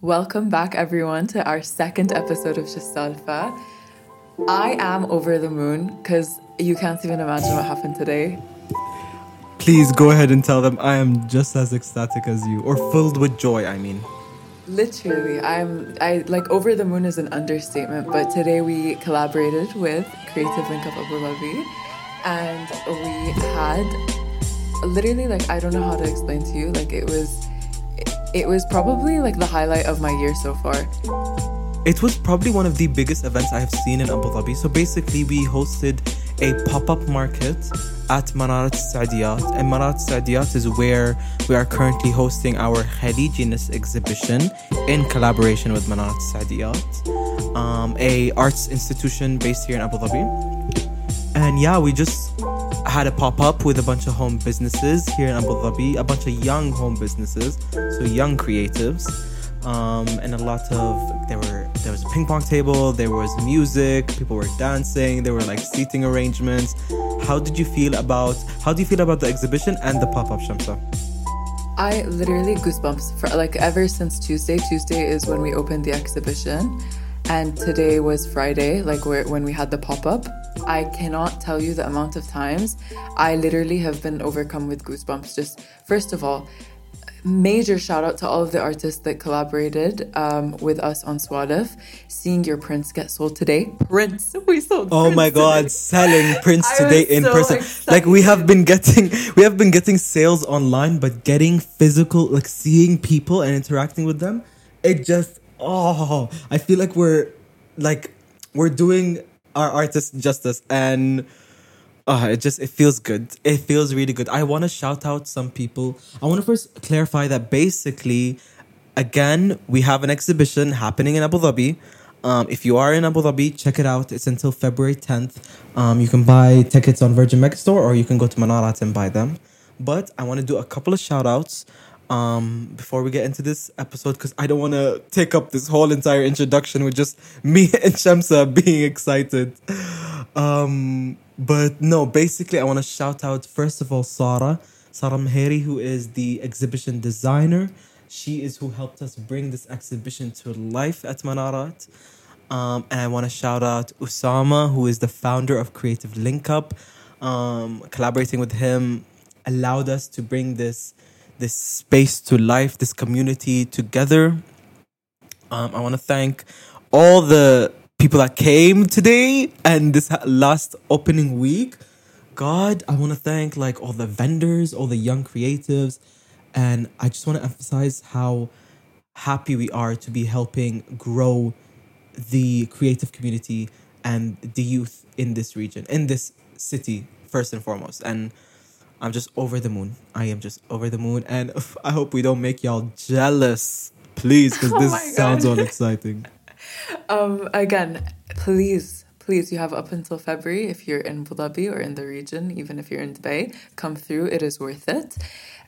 Welcome back, everyone, to our second episode of Shistalfa. I am over the moon because you can't even imagine what happened today. Please go ahead and tell them I am just as ecstatic as you, or filled with joy, I mean. Literally, I'm I like over the moon is an understatement, but today we collaborated with Creative Link Up Abu Dhabi and we had literally like I don't know how to explain to you, like it was it was probably like the highlight of my year so far. It was probably one of the biggest events I have seen in Abu Dhabi. So basically, we hosted a pop up market at Manarat Saadiyat. And Manarat Saadiyat is where we are currently hosting our Khalijiness exhibition in collaboration with Manarat Saadiyat, um, a arts institution based here in Abu Dhabi. And yeah, we just had a pop up with a bunch of home businesses here in Abu Dhabi, a bunch of young home businesses, so young creatives, um, and a lot of there were there was a ping pong table, there was music, people were dancing, there were like seating arrangements. How did you feel about how do you feel about the exhibition and the pop up, Shamsa? I literally goosebumps for like ever since Tuesday. Tuesday is when we opened the exhibition, and today was Friday, like when we had the pop up. I cannot tell you the amount of times I literally have been overcome with goosebumps. Just first of all, major shout out to all of the artists that collaborated um, with us on Sawalif. Seeing your prints get sold today, Prince, we sold. Oh Prince my God, today. selling Prince I today in so person. excited. Like we have been getting, we have been getting sales online, but getting physical, like seeing people and interacting with them, it just oh, I feel like we're like we're doing our artists justice and uh, it just it feels good. It feels really good. I want to shout out some people. I want to first clarify that basically, again, we have an exhibition happening in Abu Dhabi. Um, if you are in Abu Dhabi, check it out. It's until February 10th. Um, you can buy tickets on Virgin Megastore or you can go to Manarat and buy them. But I want to do a couple of shout outs um, before we get into this episode because I don't want to take up this whole entire introduction with just me and Shamsa being excited. Um, but no, basically, I want to shout out first of all Sara, Sara Meheri, who is the exhibition designer. She is who helped us bring this exhibition to life at Manarat. Um, and I want to shout out Usama, who is the founder of Creative Link Up. Um, collaborating with him allowed us to bring this this space to life, this community together. Um, I want to thank all the people that came today and this last opening week. God, I want to thank like all the vendors, all the young creatives, and I just want to emphasize how happy we are to be helping grow the creative community and the youth in this region, in this city, first and foremost. And I'm just over the moon. I am just over the moon, and I hope we don't make y'all jealous, please, because Oh this sounds all exciting. Um, again, please, please, you have up until February if you're in Abu Dhabi or in the region, even if you're in Dubai, come through. It is worth it.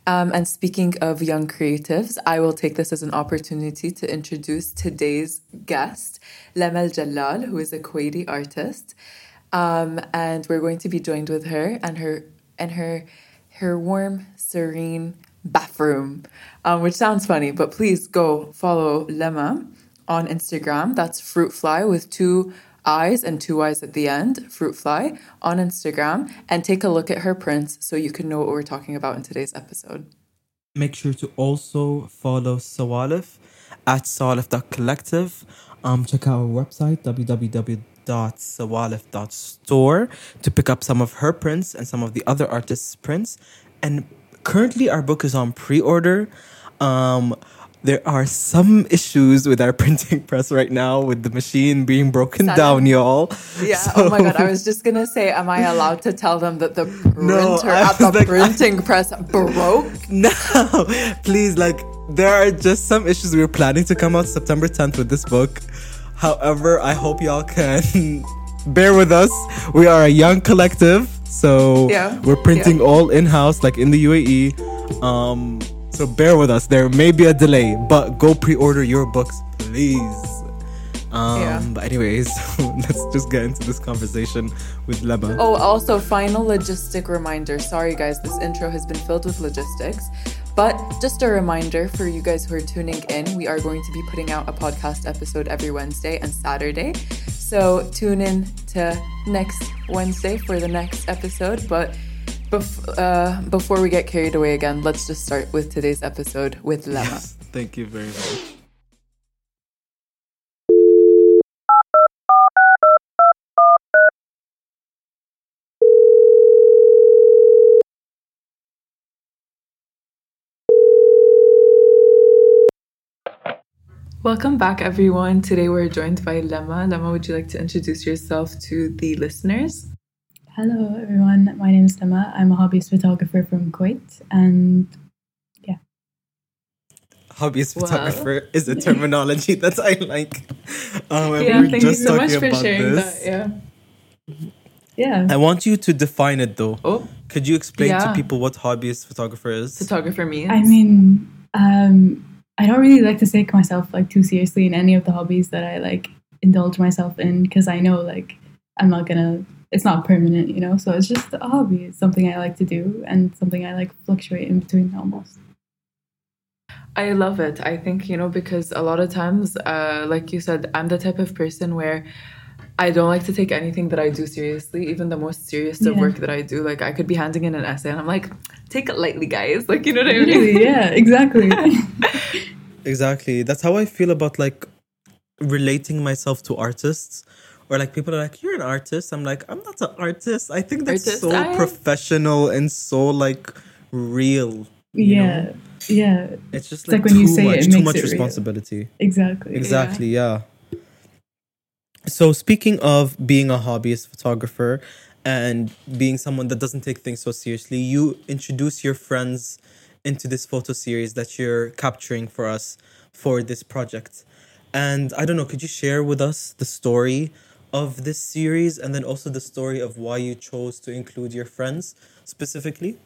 Um, and speaking of young creatives, I will take this as an opportunity to introduce today's guest, Lamel Jalal, who is a Kuwaiti artist. Um, and we're going to be joined with her and her and her her warm, serene bathroom, um, which sounds funny, but please go follow Lema on Instagram. That's Fruit Fly with two eyes and two eyes at the end. Fruit Fly on Instagram, and take a look at her prints so you can know what we're talking about in today's episode. Make sure to also follow Sawalif at sawalif.collective. Um, check out our website, www.sawalif.store, to pick up some of her prints and some of the other artists' prints. And currently, our book is on pre order. Um, there are some issues with our printing press right now with the machine being broken down, y'all. Yeah. So- oh my god. I was just gonna say, am I allowed to tell them that the printer No, at the like- printing press broke? No, please, like, there are just some issues. We were planning to come out September 10th with this book. However, I hope y'all can bear with us. We are a young collective, so Yeah, we're printing all in house, like in the UAE. Um, so bear with us. There may be a delay, but go pre order your books, please. Um, Yeah. But, anyways, let's just get into this conversation with Lema. Oh, also, final logistic reminder. Sorry, guys, this intro has been filled with logistics. But just a reminder for you guys who are tuning in, we are going to be putting out a podcast episode every Wednesday and Saturday. So tune in to next Wednesday for the next episode. But bef- uh, before we get carried away again, let's just start with today's episode with Lema. Thank you very much. Welcome back, everyone. Today we're joined by Lema. Lema, would you like to introduce yourself to the listeners? Hello, everyone. My name is Lema. I'm a hobbyist photographer from Kuwait, and yeah. Hobbyist Wow. photographer is a terminology that I like. Um, yeah, we were thank you so much for sharing this. that. Yeah. Yeah. I want you to define it though. Oh, Could you explain Yeah. to people what hobbyist photographer is? photographer means. I mean, um, I don't really like to take myself like too seriously in any of the hobbies that I like indulge myself in because I know like I'm not gonna. It's not permanent, you know. So it's just a hobby. It's something I like to do and something I like fluctuate in between almost. I love it. I think, you know, because a lot of times, uh, like you said, I'm the type of person where I don't like to take anything that I do seriously, even the most serious of Yeah. work that I do. Like, I could be handing in an essay and I'm like, take it lightly, guys. Like, you know what I mean? Really? Yeah. Exactly. Exactly. That's how I feel about like relating myself to artists. Or like people are like, You're an artist. I'm like, I'm not an artist. I think that's Artist, so I- professional and so like real. yeah. know? Yeah. It's just It's like, like when too you say it, much, it too makes much it real. responsibility. Exactly. Exactly, yeah. So speaking of being a hobbyist photographer and being someone that doesn't take things so seriously, you introduce your friends into this photo series that you're capturing for us for this project. And I don't know, could you share with us the story of this series and then also the story of why you chose to include your friends specifically?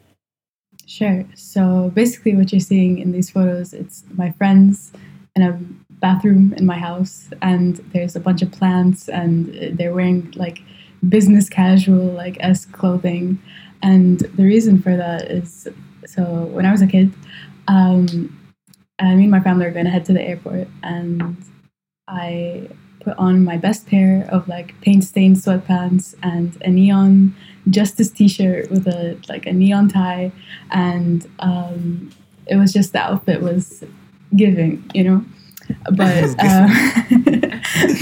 Sure. So basically, what you're seeing in these photos, it's my friends in a bathroom in my house, and there's a bunch of plants, and uh, they're wearing like business casual, like S clothing. And the reason for that is so when I was a kid, um, I, me and my family were going to head to the airport, and I put on my best pair of like paint stained sweatpants and a neon justice t-shirt with a like a neon tie and um, it was just the outfit was giving you know but uh,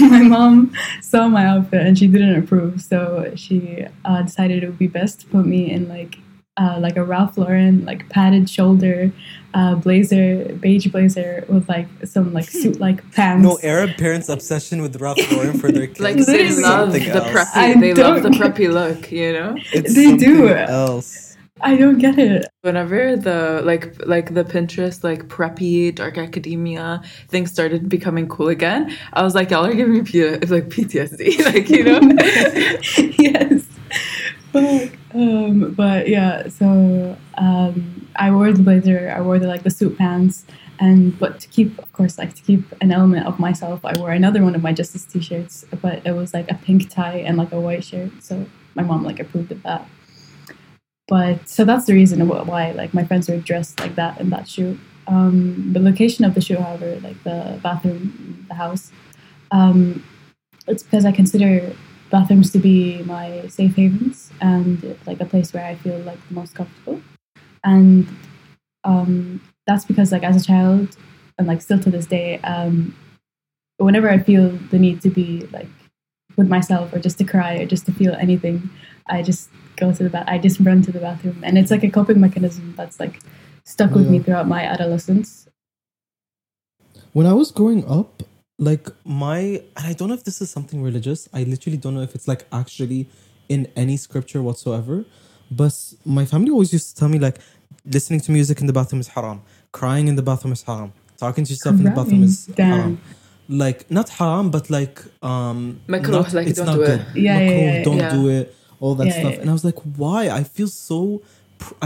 my mom saw my outfit and she didn't approve so she uh, decided it would be best to put me in like uh, like a Ralph Lauren like padded shoulder uh, blazer beige blazer with like some like suit like pants No Arab parents' obsession with Ralph Lauren for their kids. Like, they love something the else. preppy. I they love the preppy look, you know? It's They do. something else. I don't get it Whenever the like like the Pinterest like preppy dark academia thing started becoming cool again, I was like, y'all are giving me P- like PTSD, like you know. yes. Fuck. Um, but yeah, so um, I wore the blazer, I wore the like the suit pants, and but to keep, of course, like to keep an element of myself, I wore another one of my Justice t-shirts, but it was like a pink tie and like a white shirt. So my mom like approved of that. But so that's the reason why like my friends were dressed like that in that shoot. Um, the location of the shoot, however, like the bathroom, the house, um, it's because I consider bathrooms to be my safe havens and like a place where I feel like the most comfortable. And um, that's because like as a child and like still to this day, um, whenever I feel the need to be like with myself or just to cry or just to feel anything, I just go to the bath. I just run to the bathroom, and it's like a coping mechanism that's like stuck with me throughout my adolescence. When I was growing up, like my, and I don't know if this is something religious. I literally don't know if it's like actually in any scripture whatsoever. But my family always used to tell me like, listening to music in the bathroom is haram, crying in the bathroom is haram, talking to yourself in the bathroom is damn. haram. Like not haram, but like um, Makruh, not- like, it's don't not do good. it. Yeah, yeah, Makruh, yeah, don't yeah. do it. All that Yeah, stuff, yeah. and I was like, why? I feel so.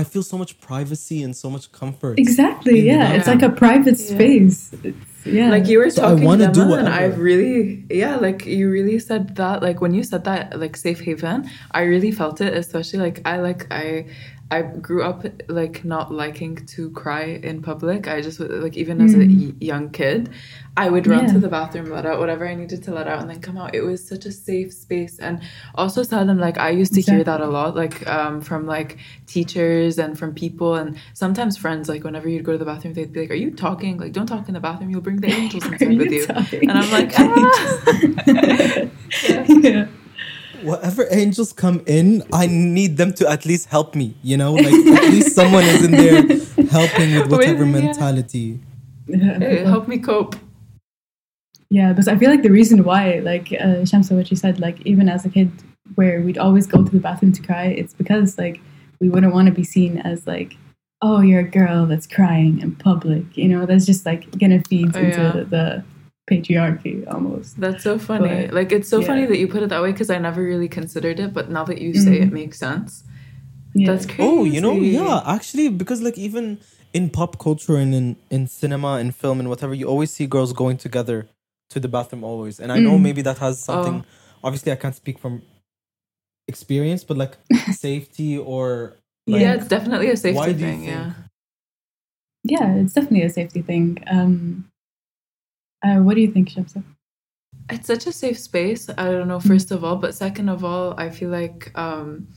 I feel so much privacy and so much comfort. Exactly. In Yeah, it's like a private Yeah. space. It's, yeah. Like you were So I talking wanna do them, and whatever. I really, yeah, like you really said that. Like when you said that, like safe haven, I really felt it. Especially like I like I, I grew up like not liking to cry in public. I just like even as a y- young kid, I would run Yeah. to the bathroom, let out whatever I needed to let out, and then come out. It was such a safe space, and also Salim, like I used to hear that a lot, like um, from like teachers and from people, and sometimes friends. Like whenever you'd go to the bathroom, they'd be like, "Are you talking? Like don't talk in the bathroom. You'll bring the angels inside with you." talking? And I'm like, ah. yeah. Whatever angels come in, I need them to at least help me. You know, like at least someone is in there helping with whatever With- yeah. mentality. Hey, help me cope. Yeah, because I feel like the reason why, like uh, Shamsa, what you said, like even as a kid, where we'd always go to the bathroom to cry, it's because like we wouldn't want to be seen as like, oh, you're a girl that's crying in public. You know, that's just like gonna feed Oh, into yeah. the patriarchy almost. That's so funny. But, like it's so funny that you put it that way because I never really considered it, but now that you say it Mhm. makes sense. Yeah. That's crazy. Oh, you know, yeah, actually, because like even in pop culture and in, in cinema and film and whatever, you always see girls going together to the bathroom always. And I know Mm. maybe that has something. Oh. Obviously, I can't speak from experience, but like safety or like, yeah, it's definitely a safety why do you thing. think- Yeah. yeah, it's definitely a safety thing. Um, uh, what do you think, Shamsa? It's such a safe space. I don't know, first of all, but second of all, I feel like um,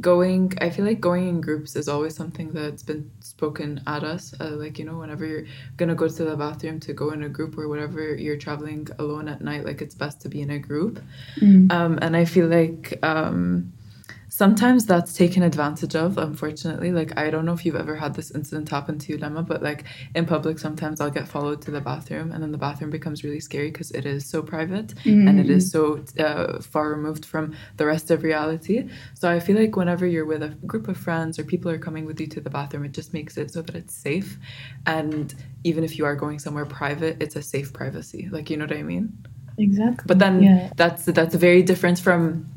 going, I feel like going in groups is always something that's been spoken at us. Uh, like, you know, whenever you're going to go to the bathroom to go in a group or whatever, you're traveling alone at night, like it's best to be in a group. Mm. Um, and I feel like um, sometimes that's taken advantage of, unfortunately. Like, I don't know if you've ever had this incident happen to you, Lema, but like in public, sometimes I'll get followed to the bathroom and then the bathroom becomes really scary because it is so private and it is so uh, far removed from the rest of reality. So I feel like whenever you're with a group of friends or people are coming with you to the bathroom, it just makes it so that it's safe. And even if you are going somewhere private, it's a safe privacy. Like, you know what I mean? Exactly. But then yeah, that's that's very different from,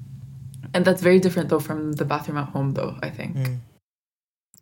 and that's very different though from the bathroom at home though. I think Mm.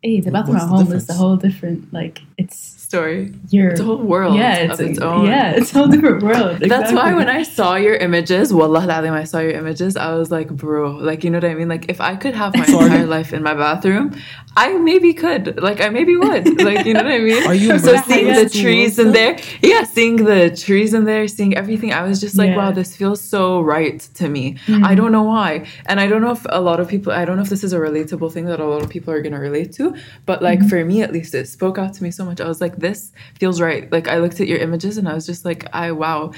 Hey, the bathroom what's at the home is difference? a whole different. Like it's story. your It's a whole world yeah, it's, of its own. yeah, it's a whole different world. That's why when I saw your images, wallah al-azim, I saw your images, I was like, bro, like, you know what I mean? Like, if I could have my entire life in my bathroom, I maybe could. Like, I maybe would. Like, you know what I mean? Are you so seeing the trees in there, yeah, seeing the trees in there, seeing everything, I was just like, Yeah. wow, this feels so right to me. Mm. I don't know why. And I don't know if a lot of people, I don't know if this is a relatable thing that a lot of people are going to relate to, but like Mm-hmm. for me at least, it spoke out to me so much. I was like, this feels right. Like, I looked at your images and I was just like, I, wow.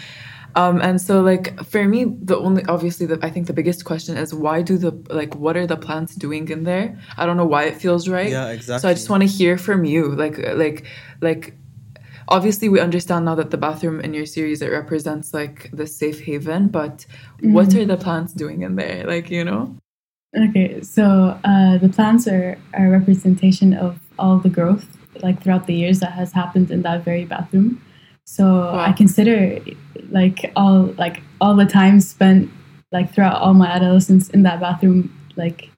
Um, and so like for me, the only obviously the I think the biggest question is why do the like what are the plants doing in there? I don't know why it feels right. Yeah, exactly So I just want to hear from you, like like like. Obviously, we understand now that the bathroom in your series it represents like the safe haven, but what are the plants doing in there? Like you know, Okay, so uh, the plants are a representation of all the growth, like throughout the years that has happened in that very bathroom. So I consider like all like all the time spent like throughout all my adolescence in that bathroom, like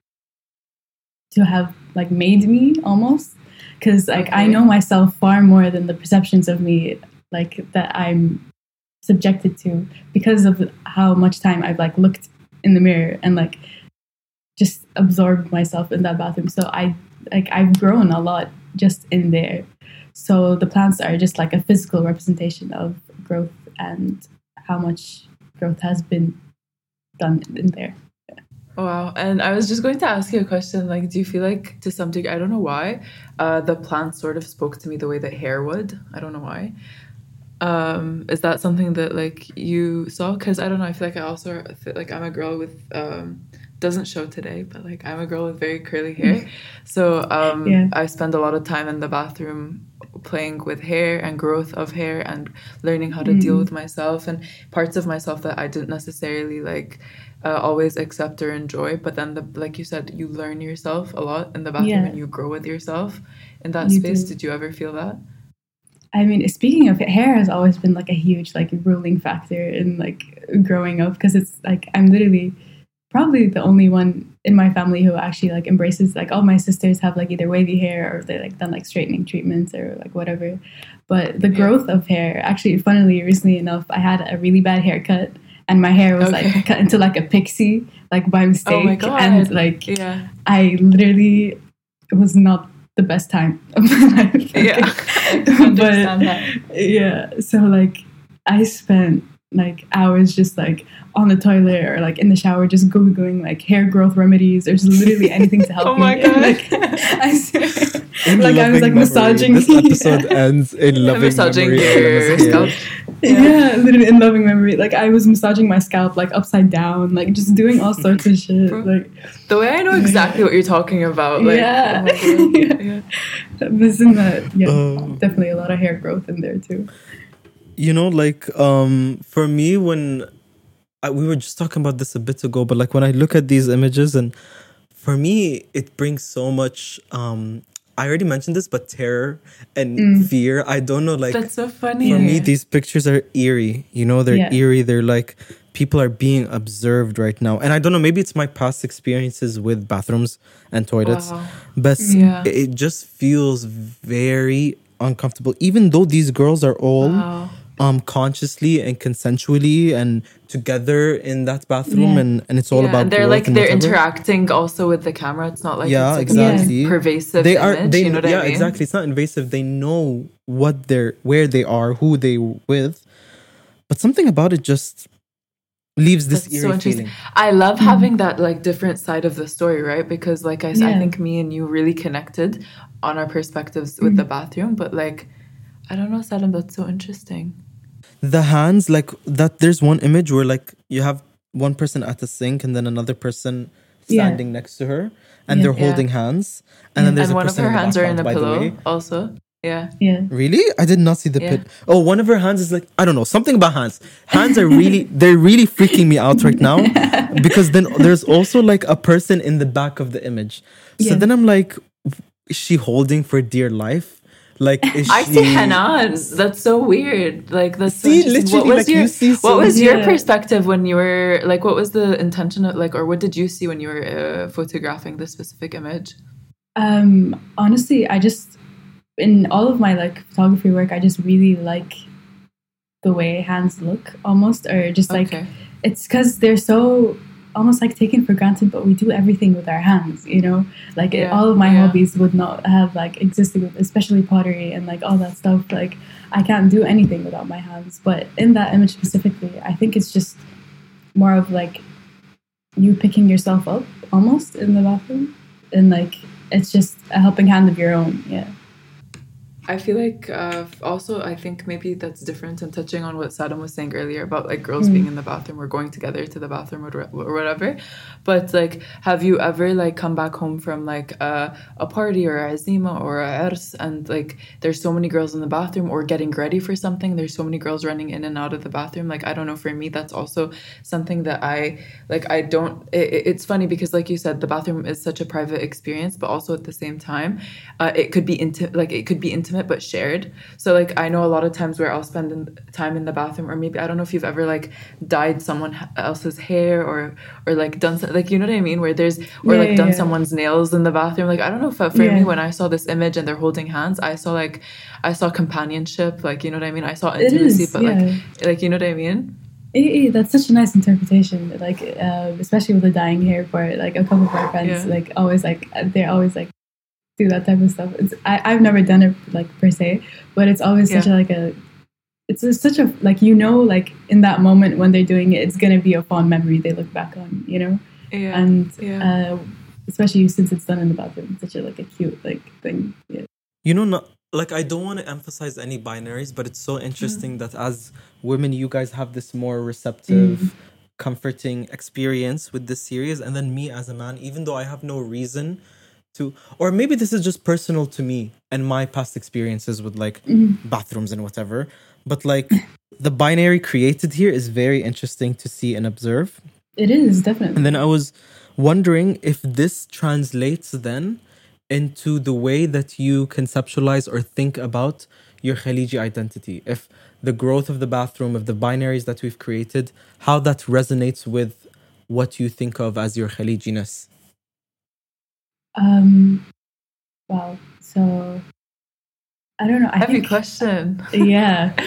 to have like made me almost, because like I know myself far more than the perceptions of me like that I'm subjected to because of how much time I've like looked in the mirror and like just absorbed myself in that bathroom. So I like I've grown a lot just in there. So the plants are just like a physical representation of growth and how much growth has been done in there. Wow. And I was just going to ask you a question. Like, do you feel like to some degree, I don't know why, uh, the plant sort of spoke to me the way that hair would? I don't know why. Um, is that something that like you saw? Because I don't know. I feel like I also feel like I'm a girl with um, doesn't show today, but like I'm a girl with very curly hair. So um, Yeah. I spend a lot of time in the bathroom playing with hair and growth of hair and learning how to deal with myself and parts of myself that I didn't necessarily like uh, always accept or enjoy. But then, the like you said, you learn yourself a lot in the bathroom Yeah. and you grow with yourself in that You space. do. Did you ever feel that? I mean, speaking of it, hair has always been like a huge like ruling factor in like growing up because it's like I'm literally probably the only one in my family who actually like embraces like all my sisters have like either wavy hair or they like done like straightening treatments or like whatever. But the Yeah. growth of hair, actually, funnily, recently enough, I had a really bad haircut and my hair was Okay. like cut into like a pixie like by mistake Oh my God. and like Yeah. I literally it was not the best time of my life. Yeah. but understand that. yeah, so like I spent like hours just like on the toilet or like in the shower just googling like hair growth remedies or just literally anything to help Oh my me. God. like I swear. In like I was like memory. massaging This episode ends in loving massaging memory. your scalp. hair. yeah. literally in loving memory. Like I was massaging my scalp like upside down, like just doing all sorts of shit. Like The way I know exactly what you're talking about. Like, Yeah. oh my God. Uh, yeah. this and that. Yeah, Oh. definitely a lot of hair growth in there too. You know like um for me when I, we were just talking about this a bit ago but like when i look at these images and for me it brings so much um i already mentioned this but terror and Mm. fear i don't know like That's so funny. for me these pictures are eerie you know they're Yeah. eerie they're like people are being observed right now and i don't know maybe it's my past experiences with bathrooms and toilets Wow. but Yeah. it, just feels very uncomfortable even though these girls are all Wow. Um consciously and consensually and together in that bathroom Yeah. and and it's all Yeah, about and they're like and they're whatever. interacting also with the camera. It's not like yeah it's like exactly a pervasive they are image. they you know what yeah I mean? exactly it's not invasive they know what they're where they are who they with but something about it just leaves this That's so interesting. feeling I love having that like different side of the story, right? Because like I, s- I Yeah. think me and you really connected on our perspectives with the bathroom, but like I don't know, Salim, that's so interesting. The hands like that there's one image where like you have one person at the sink and then another person Yeah. standing next to her and Yeah. they're Yeah. holding hands and then there's and a one of her the hands are in background, the pillow way. also. Yeah. Yeah. Really? I did not see the Yeah. pit. Oh, one of her hands is like I don't know something about hands. Hands are really they're really freaking me out right now because then there's also like a person in the back of the image. So Yeah. then I'm like, is she holding for dear life? Like is I she? see Hanan. That's so weird. Like that's so See, interesting. What was like, your you see what so- was your perspective when you were like what was the intention of like or what did you see when you were uh, photographing this specific image? Um, honestly, I just in all of my like photography work, I just really like the way hands look almost, or just like okay. it's because they're so almost like taken for granted, but we do everything with our hands, you know. Like it, all of my yeah. hobbies would not have like existed, with, especially pottery and like all that stuff. Like I can't do anything without my hands. But in that image specifically, I think it's just more of like you picking yourself up almost in the bathroom, and like it's just a helping hand of your own. Yeah. I feel like uh, also I think maybe that's different and touching on what Saddam was saying earlier about like girls being in the bathroom or going together to the bathroom or, or whatever. But like, have you ever like come back home from like a, a party or a azima or a ers and like there's so many girls in the bathroom or getting ready for something? There's so many girls running in and out of the bathroom. Like I don't know. For me, that's also something that I like. I don't. It, it- it's funny because like you said, the bathroom is such a private experience, but also at the same time, uh, it could be into Like it could be intimate but shared. So like I know a lot of times where I'll spend in, time in the bathroom, or maybe I don't know if you've ever like dyed someone else's hair or or like done so, like you know what I mean, where there's or Yeah, like yeah, done yeah. someone's nails in the bathroom. Like I don't know if for me when I saw this image and they're holding hands, I saw like I saw companionship. Like you know what I mean. I saw intimacy, is, but like like you know what I mean. Eh, eh, that's such a nice interpretation. Like, uh, especially with the dying hair part. Like, a couple of our friends, like, always like they're always like do that type of stuff. It's I, I've never done it like per se, but it's always such a like a. It's just such a like you know like in that moment when they're doing it, it's gonna be a fond memory they look back on. You know, Yeah. and yeah. uh, especially since it's done in the bathroom, such a like a cute like thing. Yeah. You know, not like I don't want to emphasize any binaries, but it's so interesting that as women, you guys have this more receptive, comforting experience with this series, and then me as a man, even though I have no reason to, or maybe this is just personal to me and my past experiences with like mm-hmm. bathrooms and whatever, but like the binary created here is very interesting to see and observe. It is definitely. And then I was wondering if this translates then into the way that you conceptualize or think about your Khaliji identity. If the growth of the bathroom, of the binaries that we've created, how that resonates with what you think of as your Khalijiness. Um. Wow. So. I don't know. I Heavy think, question. Yeah.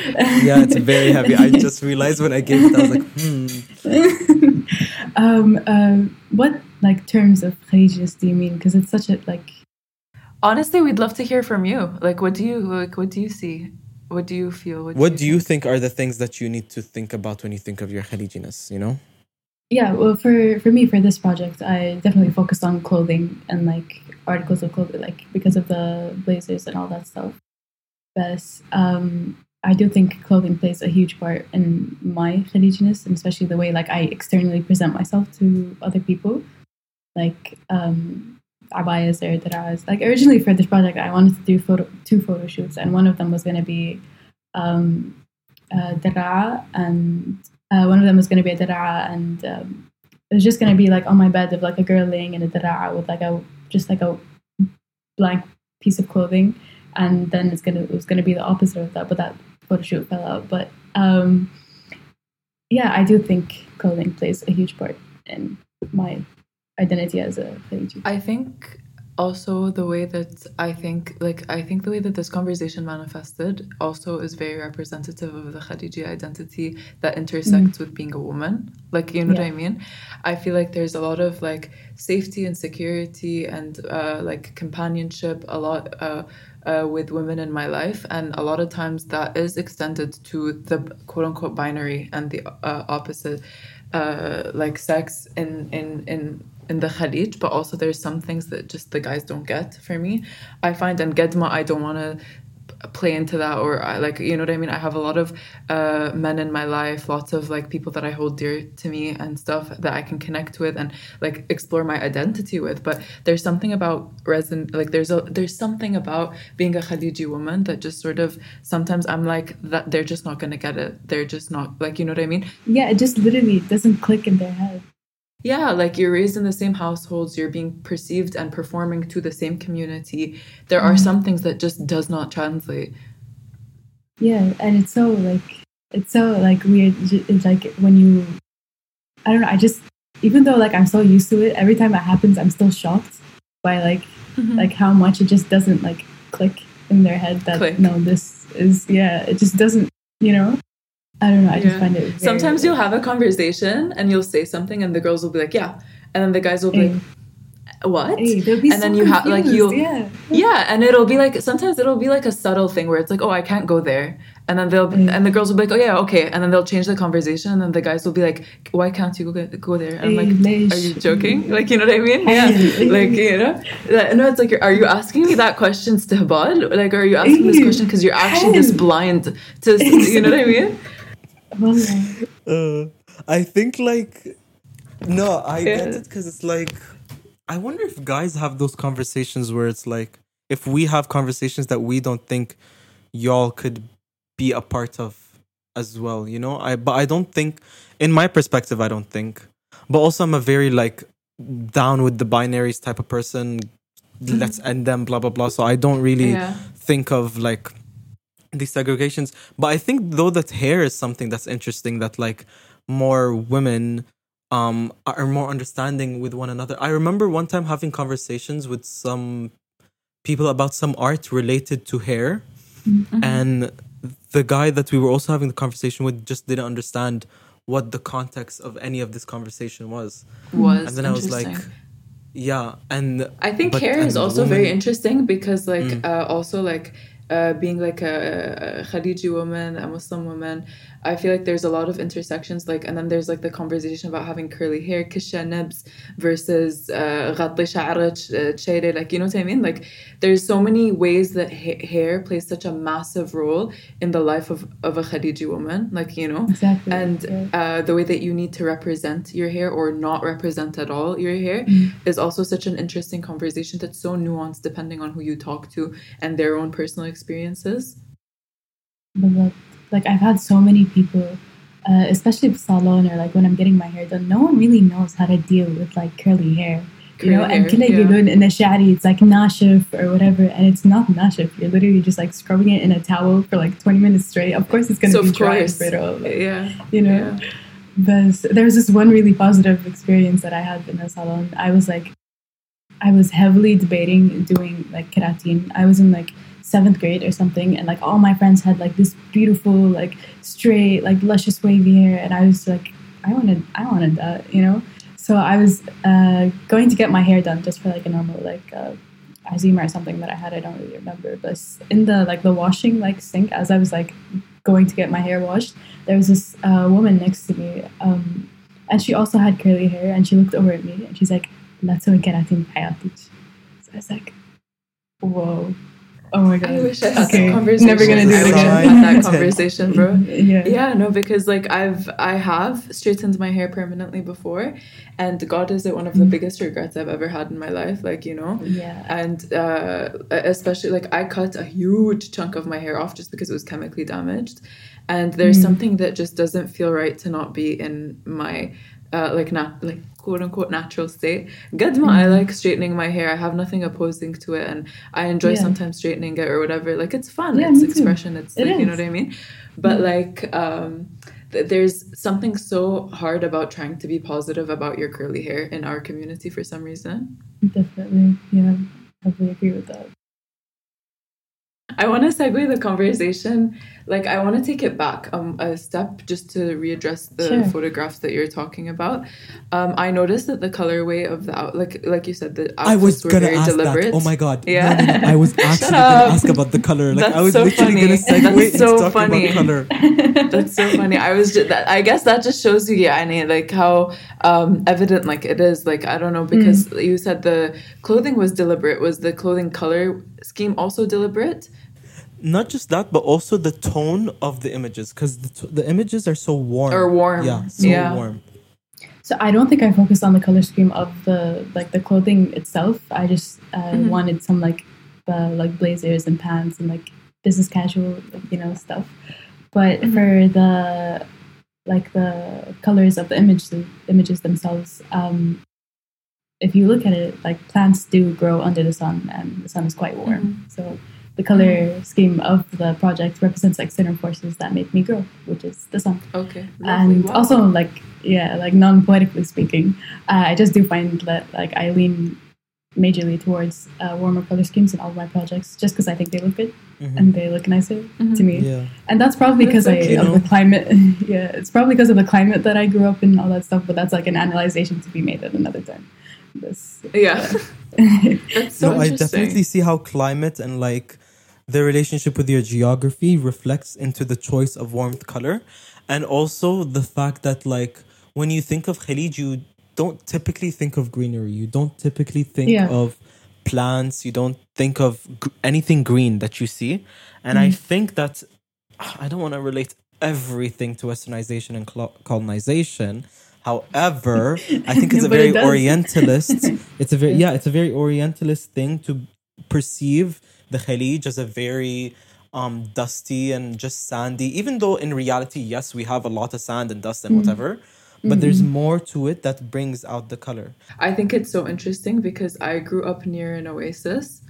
Yeah, it's very heavy. I just realized when I gave it, I was like, hmm. um, uh, what like terms of Khalijis do you mean? Because it's such a like honestly, we'd love to hear from you. Like, what do you like? What do you see? What do you feel? What do you think are the things that you need to think about when you think of your Khalijiness? You know. Yeah, well, for for me, for this project, I definitely focused on clothing and like articles of clothing, like because of the blazers and all that stuff. But um, I do think clothing plays a huge part in my Khalijiness, and especially the way like I externally present myself to other people. Like um, abayas or daras. Like originally for this project, I wanted to do photo two photo shoots, and one of them was going to be um, uh, and uh, one of them was going to be a dara, and um, it was just going to be like on my bed of like a girl laying in a dara with like a just like a blank piece of clothing, and then it's gonna it was going to be the opposite of that, but that photo shoot fell out. But um, yeah, I do think clothing plays a huge part in my identity as a. I think also the way that I think like I think the way that this conversation manifested also is very representative of the Khaliji identity that intersects mm. with being a woman. Like you know yeah. what I mean? I feel like there's a lot of like safety and security and uh, like companionship a lot uh, uh, with women in my life and a lot of times that is extended to the quote unquote binary and the uh, opposite uh, like sex in in in in the Khalij, but also there's some things that just the guys don't get for me. I find in Gedma, I don't want to play into that or I, like you know what I mean? I have a lot of uh, men in my life lots of like people that I hold dear to me and stuff that I can connect with and like explore my identity with. But there's something about resin like there's a there's something about being a Khaliji woman that just sort of sometimes I'm like that they're just not gonna get it. They're just not like you know what I mean? Yeah it just literally doesn't click in their head yeah, like you're raised in the same households, you're being perceived and performing to the same community. There are mm. some things that just does not translate. Yeah, and it's so like it's so like weird. It's like when you, I don't know. I just even though like I'm so used to it, every time it happens, I'm still shocked by like mm-hmm. like how much it just doesn't like click in their head that click. no, this is yeah. It just doesn't, you know. I don't know. I yeah. just find it. Sometimes you'll have a conversation and you'll say something, and the girls will be like, "Yeah," and then the guys will be like, what? Hey, and so then you have like you yeah. yeah and it'll be like sometimes it'll be like a subtle thing where it's like oh i can't go there. And then they'll and the girls will be like oh yeah okay. And then they'll change the conversation and then the guys will be like why can't you go, go there? And I'm like are you joking? Like you know what i mean? Yeah. Like you know? No it's like are you asking me that question to Habad like are you asking this question because you're actually this blind to you know what i mean uh, I think like no, I yeah. get it because it's like I wonder if guys have those conversations where it's like if we have conversations that we don't think y'all could be a part of as well, you know? I but I don't think in my perspective I don't think. But also I'm a very like down with the binaries type of person. Mm-hmm. Let's end them, blah blah blah. So I don't really yeah. think of like these segregations. But I think though that hair is something that's interesting that like more women um are more understanding with one another. I remember one time having conversations with some people about some art related to hair mm-hmm. and the guy that we were also having the conversation with just didn't understand what the context of any of this conversation was. Was and then I was like yeah and I think hair is also woman, very interesting because like mm. uh, also like uh, being like a, a Khaliji woman, a Muslim woman, I feel like there's a lot of intersections. Like, and then there's like the conversation about having curly hair, kisha nibs versus uh, uh like you know what I mean. Like, there's so many ways that ha- hair plays such a massive role in the life of of a Khaliji woman. Like you know, exactly. And yeah. uh, the way that you need to represent your hair or not represent at all your hair mm. is also such an interesting conversation that's so nuanced depending on who you talk to and their own personal experiences. But like I've had so many people, uh, especially with salon or like when I'm getting my hair done, no one really knows how to deal with like curly hair. You know, and kila yeah. in a shadi, it's like nashif or whatever, and it's not nashif. You're literally just like scrubbing it in a towel for like 20 minutes straight. Of course, it's gonna so be dry and brittle. Like, yeah, you know. Yeah. But there was this one really positive experience that I had in a salon. I was like, I was heavily debating doing like keratin. I was in like seventh grade or something, and like all my friends had like this beautiful, like straight, like luscious wavy hair, and I was like, I wanted, I wanted that, you know. So I was uh, going to get my hair done just for like a normal like uh, eczema or something that I had. I don't really remember. But in the like the washing like sink, as I was like going to get my hair washed, there was this uh, woman next to me, um, and she also had curly hair, and she looked over at me and she's like, "Let's go get in hayatich." So I was like, "Whoa." Oh my god! I wish I had Okay, that conversation. never gonna do it I again. had that conversation, bro. Yeah. Yeah, no, because like I've I have straightened my hair permanently before, and God is it one of the biggest regrets I've ever had in my life. Like you know, Yeah. and uh, especially like I cut a huge chunk of my hair off just because it was chemically damaged, and there's something that just doesn't feel right to not be in my uh, like not like quote unquote natural state. Gadma, I like straightening my hair. I have nothing opposing to it, and I enjoy Yeah. sometimes straightening it or whatever. Like it's fun. Yeah, it's me too. expression. It's It like you know what I mean. But like um, there's something so hard about trying to be positive about your curly hair in our community for some reason. Definitely. Yeah. I agree with that. I want to segue the conversation. Like, I want to take it back um, a step just to readdress the Sure. photographs that you're talking about. Um, I noticed that the colorway of the out, like, like you said, the I was were gonna very ask deliberate. that. Oh my god! Yeah. No, no, no. I was actually gonna ask about the color. Like That's I was so literally funny. gonna segue That's so funny. That's so funny. I was just that. I guess that just shows you, yeah, I mean, like how um, evident like it is. Like I don't know because you said the clothing was deliberate. Was the clothing color scheme also deliberate? Not just that, but also the tone of the images, because the, t- the images are so warm. Or warm. Yeah, so Yeah. warm. So I don't think I focused on the color scheme of the like the clothing itself. I just uh, Mhm. wanted some like uh, like blazers and pants and like business casual you know stuff. But Mhm. for the like the colors of the image the images themselves, um, if you look at it, like plants do grow under the sun, and the sun is quite warm. So the color scheme of the project represents like center forces that make me grow, which is the sun Okay. lovely. and Wow. also like yeah like non-poetically speaking uh, i just do find that like i lean majorly towards uh, warmer color schemes in all of my projects just because i think they look good Mhm. and they look nicer to me Yeah. and that's probably because so I, cute. of the climate yeah it's probably because of the climate that i grew up in and all that stuff but that's like an analyzation to be made at another time this Yeah. That's so no, I definitely see how climate and like the relationship with your geography reflects into the choice of warmth color, and also the fact that like when you think of Khalij, you don't typically think of greenery. You don't typically think Yeah. of plants. You don't think of gr- anything green that you see, and I mm-hmm. think that ah, I don't want to relate everything to westernization and colo- colonization. However, I think it's a But it very orientalist. It's a very yeah, it's a very orientalist thing to perceive the Khalij as a very um dusty and just sandy. Even though in reality, yes, we have a lot of sand and dust and whatever, but there's more to it that brings out the color. I think it's so interesting because I grew up near an oasis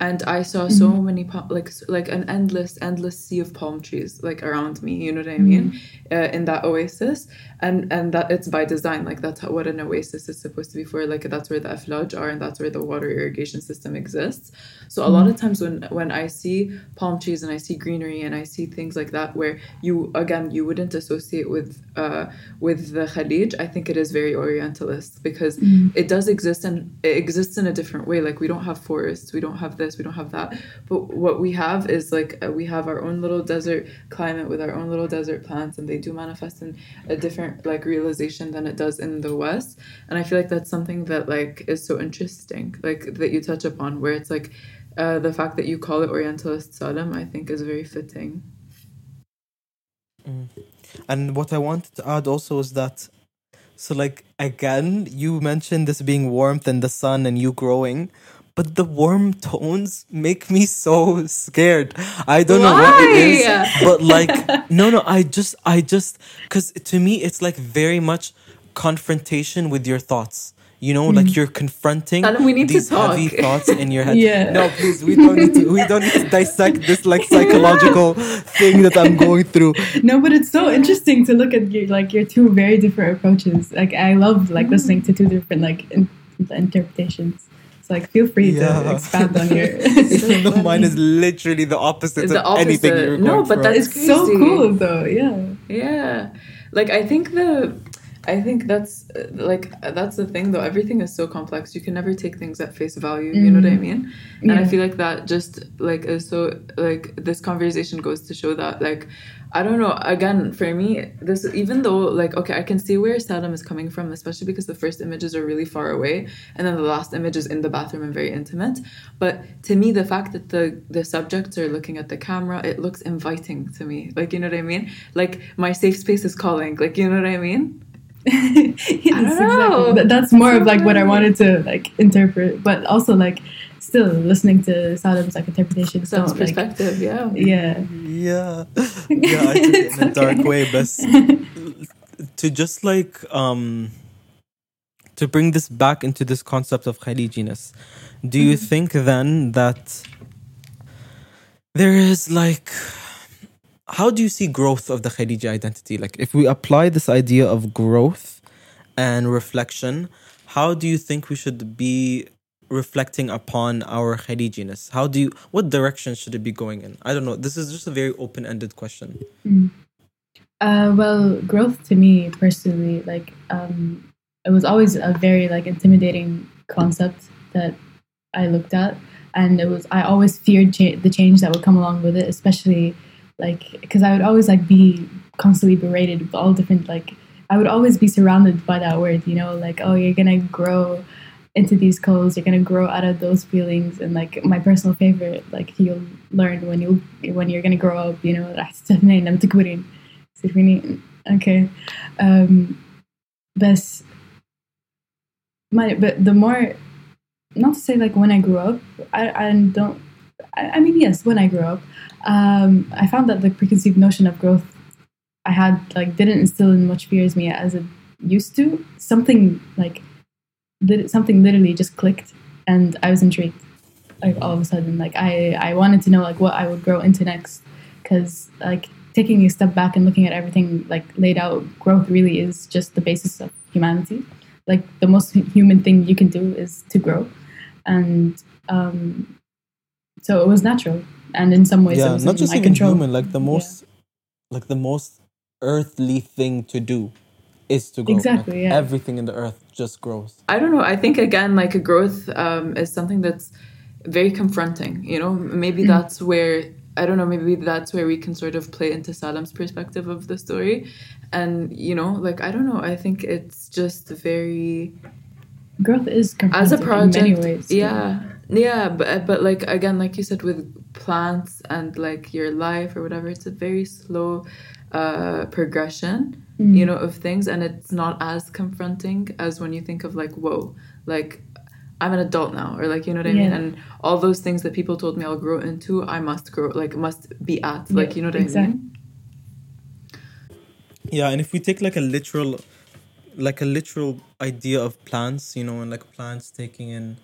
and I saw so many pa- like like an endless endless sea of palm trees like around me you know what I mean? Uh, in that oasis. And and that it's by design like that's how, what an oasis is supposed to be for like that's where the aflaj are and that's where the water irrigation system exists. So a lot of times when when I see palm trees and I see greenery and I see things like that where you again you wouldn't associate with uh with the Khalij I think it is very orientalist because it does exist and it exists in a different way. Like we don't have forests we don't have this we don't have that. But what we have is like uh, we have our own little desert climate with our own little desert plants and they do manifest in a different like realization than it does in the west. And i feel like that's something that like is so interesting like that you touch upon where it's like uh, the fact that you call it orientalist salam i think is very fitting. And what I wanted to add also is that, so like again, you mentioned this being warmth and the sun and you growing, but the warm tones make me so scared. I don't know what it is, but like, no, no, I just, I just, because to me, it's like very much confrontation with your thoughts. You know, like mm-hmm. you're confronting we need to these talk. heavy thoughts in your head. Yeah. No, please, we don't need to. We don't need to dissect this like psychological thing that I'm going through. no but it's so interesting to look at your like your two very different approaches like i love like mm. listening to two different like in, interpretations so like feel free Yeah. to expand on your Even though mine is literally the opposite The of anything you're No, going but that's- so cool though yeah Yeah. Like I think the I think that's uh, like that's the thing though. Everything is so complex. You can never take things at face value. You know what I mean? And I feel like that just like is so like this conversation goes to show that like I don't know. Again, for me, this even though like okay, I can see where Saddam is coming from, especially because the first images are really far away, and then the last image is in the bathroom and very intimate. But to me, the fact that the the subjects are looking at the camera, it looks inviting to me. Like you know what I mean? Like my safe space is calling. Like you know what I mean? yes, don't know. But that's more So of like what I wanted to like interpret, but also like still listening to Saddam's like interpretation. Sounds don't, like, perspective, yeah. yeah. Yeah, yeah, I took it in a It's dark okay. way, but to just like um to bring this back into this concept of Khalijiness, do you Mm-hmm. think then that there is like how do you see growth of the Khaliji identity? Like if we apply this idea of growth and reflection, how do you think we should be reflecting upon our Khalijiness? How do you what direction should it be going in? I don't know. This is just a very open-ended question. Uh, well, growth to me personally, like, um, it was always a very like intimidating concept that I looked at, and it was I always feared cha- the change that would come along with it, especially like because I would always like be constantly berated with all different like I would always be surrounded by that word, you know, like oh you're gonna grow into these codes, you're gonna grow out of those feelings, and like my personal favorite, like you'll learn when you when you're gonna grow up, you know, راح تستثنين لما تكبرين. تفهميني okay um بس my but the more not to say like when I grew up I, I don't I, mean yes when I grew up um I found that the preconceived notion of growth I had like didn't instill in much fear as me as it used to. Something like something literally just clicked and I was intrigued like all of a sudden. Like I I wanted to know like what I would grow into next because like taking a step back and looking at everything like laid out growth really is just the basis of humanity. Like the most human thing you can do is to grow. And um so it was natural and in some ways it yeah, was not just my even control human, like the Yeah. most, like the most earthly thing to do is to grow. Like, Exactly, yeah. Everything in the earth just grows. I don't know. I think again, like a growth um, is something that's very confronting. You know, maybe that's where I don't know. Maybe that's where we can sort of play into Saddam's perspective of the story, and you know, like I don't know. I think it's just very growth is as a confronting project. in many ways yeah, yeah, but but like again, like you said, with plants and like your life or whatever, it's a very slow uh, progression. Mm. you know, of things, and it's not as confronting as when you think of like, whoa, like I'm an adult now, or like you know what I mean, and all those things that people told me I'll grow into, I must grow, like must be at, like Yeah, you know what exactly. I mean. Yeah, and if we take like a literal, like a literal idea of plants, you know, and like plants taking in.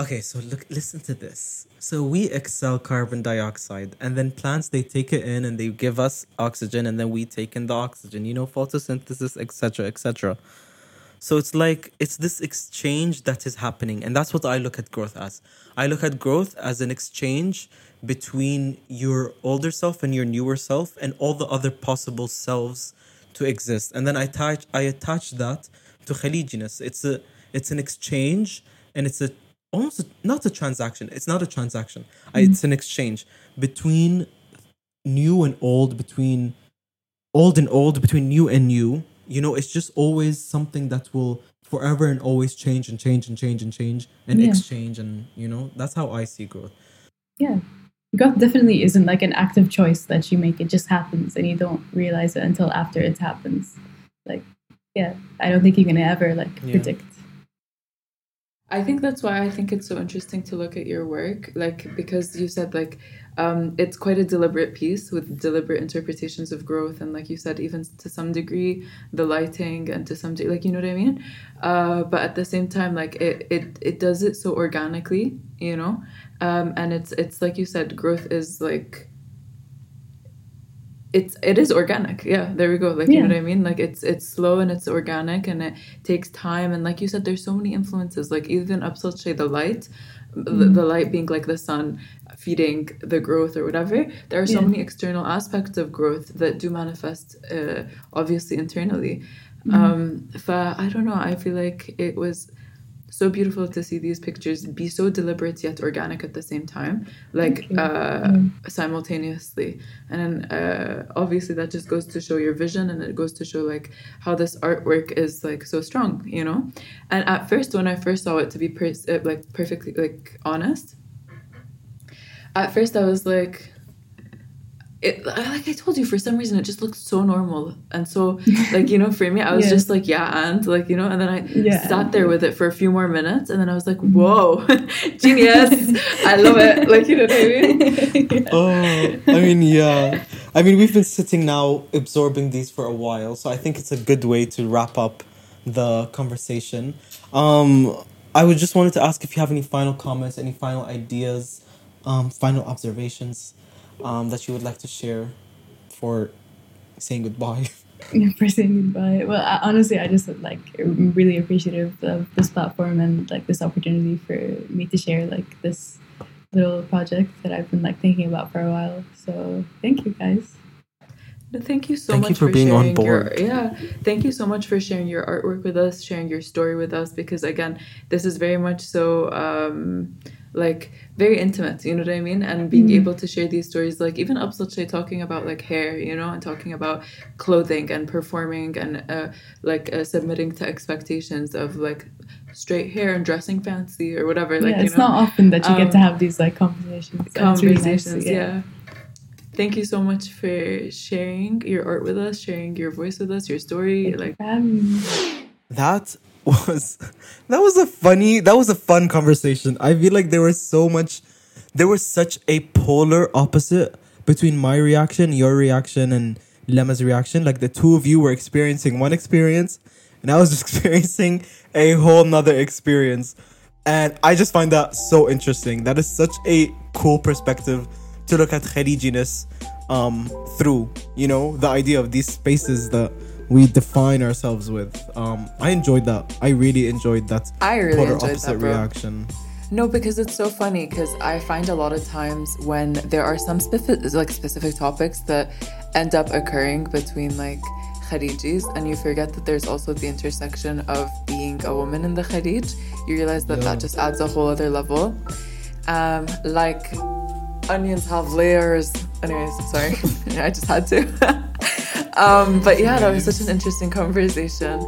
Okay, so look, listen to this. So we exhale carbon dioxide, and then plants they take it in and they give us oxygen, and then we take in the oxygen. You know, photosynthesis, etc., etc. So it's like it's this exchange that is happening, and that's what I look at growth as. I look at growth as an exchange between your older self and your newer self, and all the other possible selves to exist. And then I attach I attach that to Khalijiness. It's a it's an exchange, and it's a almost a, not a transaction. It's not a transaction. I, mm-hmm. it's an exchange between new and old, between old and old, between new and new. You know, it's just always something that will forever and always change and change and change and change and Yeah. exchange. And, you know, that's how I see growth. yeah growth definitely isn't like an active choice that you make it just happens and you don't realize it until after it happens like yeah i don't think you can ever like Yeah. predict I think that's why I think it's so interesting to look at your work, like because you said like um, it's quite a deliberate piece with deliberate interpretations of growth, and like you said, even to some degree, the lighting and to some degree, like you know what I mean. Uh, but at the same time, like it it it does it so organically, you know, um, and it's it's like you said, growth is like it's it is organic. Yeah there we go. Like you know what i mean? Like it's it's slow and it's organic and it takes time. And like you said there's so many influences. Like even up say the light the, the light being like the sun feeding the growth or whatever there are so Yeah. many external aspects of growth that do manifest uh, obviously internally. Mm-hmm. um fa- i don't know. I feel like it was so beautiful to see these pictures be so deliberate yet organic at the same time like uh simultaneously. And then uh obviously that just goes to show your vision and it goes to show like how this artwork is like so strong you know? And at first when i first saw it to be per- uh, like perfectly like honest at first i was like it, like I told you, for some reason it just looked so normal and so like you know, for me, I was Yeah. just like yeah, and like you know, and then I Yeah. sat there with it for a few more minutes, and then I was like, whoa, genius! I love it. Like you know what I mean? Oh, I mean, yeah. I mean, we've been sitting now absorbing these for a while, so I think it's a good way to wrap up the conversation. Um, I would just wanted to ask if you have any final comments, any final ideas, um, final observations, um, that you would like to share for saying goodbye. for saying goodbye. Well, I, honestly, I just like really appreciative of this platform and like this opportunity for me to share like this little project that I've been like thinking about for a while. So thank you guys. No, Thank you so Thank you much for being on sharing board. Your, yeah, thank you so much for sharing your artwork with us, sharing your story with us. Because again, this is very much so um, like very intimate. You know what I mean? And being able to share these stories, like even Absatche talking about like hair, you know, and talking about clothing and performing and uh, like uh, submitting to expectations of like straight hair and dressing fancy or whatever. Like yeah, you it's know, not often that you get to um, have these like conversations. So it's really nice to conversations. yeah. Thank you so much for sharing your art with us, sharing your voice with us, your story. Thank Like, for having me. That was that was a funny that was a fun conversation. I feel like there was so much there was such a polar opposite between my reaction, your reaction, and Lema's reaction. Like the two of you were experiencing one experience and I was experiencing a whole nother experience. And I just find that so interesting. That is such a cool perspective to look at Khalijiness um, through. You know, the idea of these spaces that we define ourselves with. Um, I enjoyed that. I really enjoyed that I really polar enjoyed opposite that, bro. reaction. No, because it's so funny. Because I find a lot of times when there are some specific, like specific topics that end up occurring between like Khalijis, and you forget that there's also the intersection of being a woman in the Khalij. You realize that Yeah. that just adds a whole other level. Um, like onions have layers. Anyways, sorry, I just had to. um, but yeah, that was such an interesting conversation.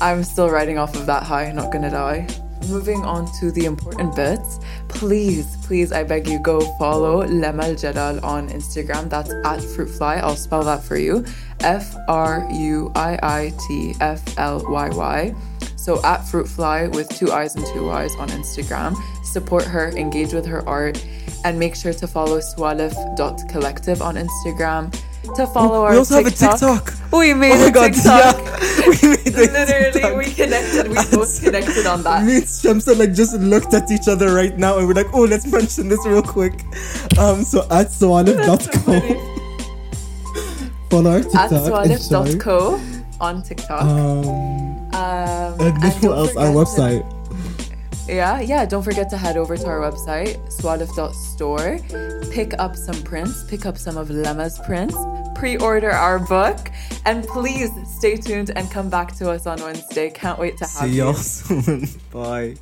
I'm still riding off of that high, not gonna die. Moving on to the important bits, please, please, I beg you, go follow Lemal Jalal on Instagram. That's at Fruitfly. I'll spell that for you F R U I I T F L Y Y. So at Fruitfly with two eyes and two eyes on Instagram. Support her, engage with her art, and make sure to follow sawalif.collective on Instagram. To follow our we also TikTok. have a TikTok. We made Oh a god, TikTok. yeah. We made a Literally, TikTok. we connected. We both connected on that. Me and Shamsa like just looked at each other right now and we're like, oh, let's mention this real quick. Um, so at sawalif.co. Follow our At TikTok. enjoy. sawalif.co on TikTok. Um, Um, and what else? Our forget to- website. Yeah, yeah. Don't forget to head over to our website, sawalif.store. Pick up some prints, pick up some of Lema's prints, pre order our book, and please stay tuned and come back to us on Wednesday. Can't wait to have See you. y'all soon. Bye.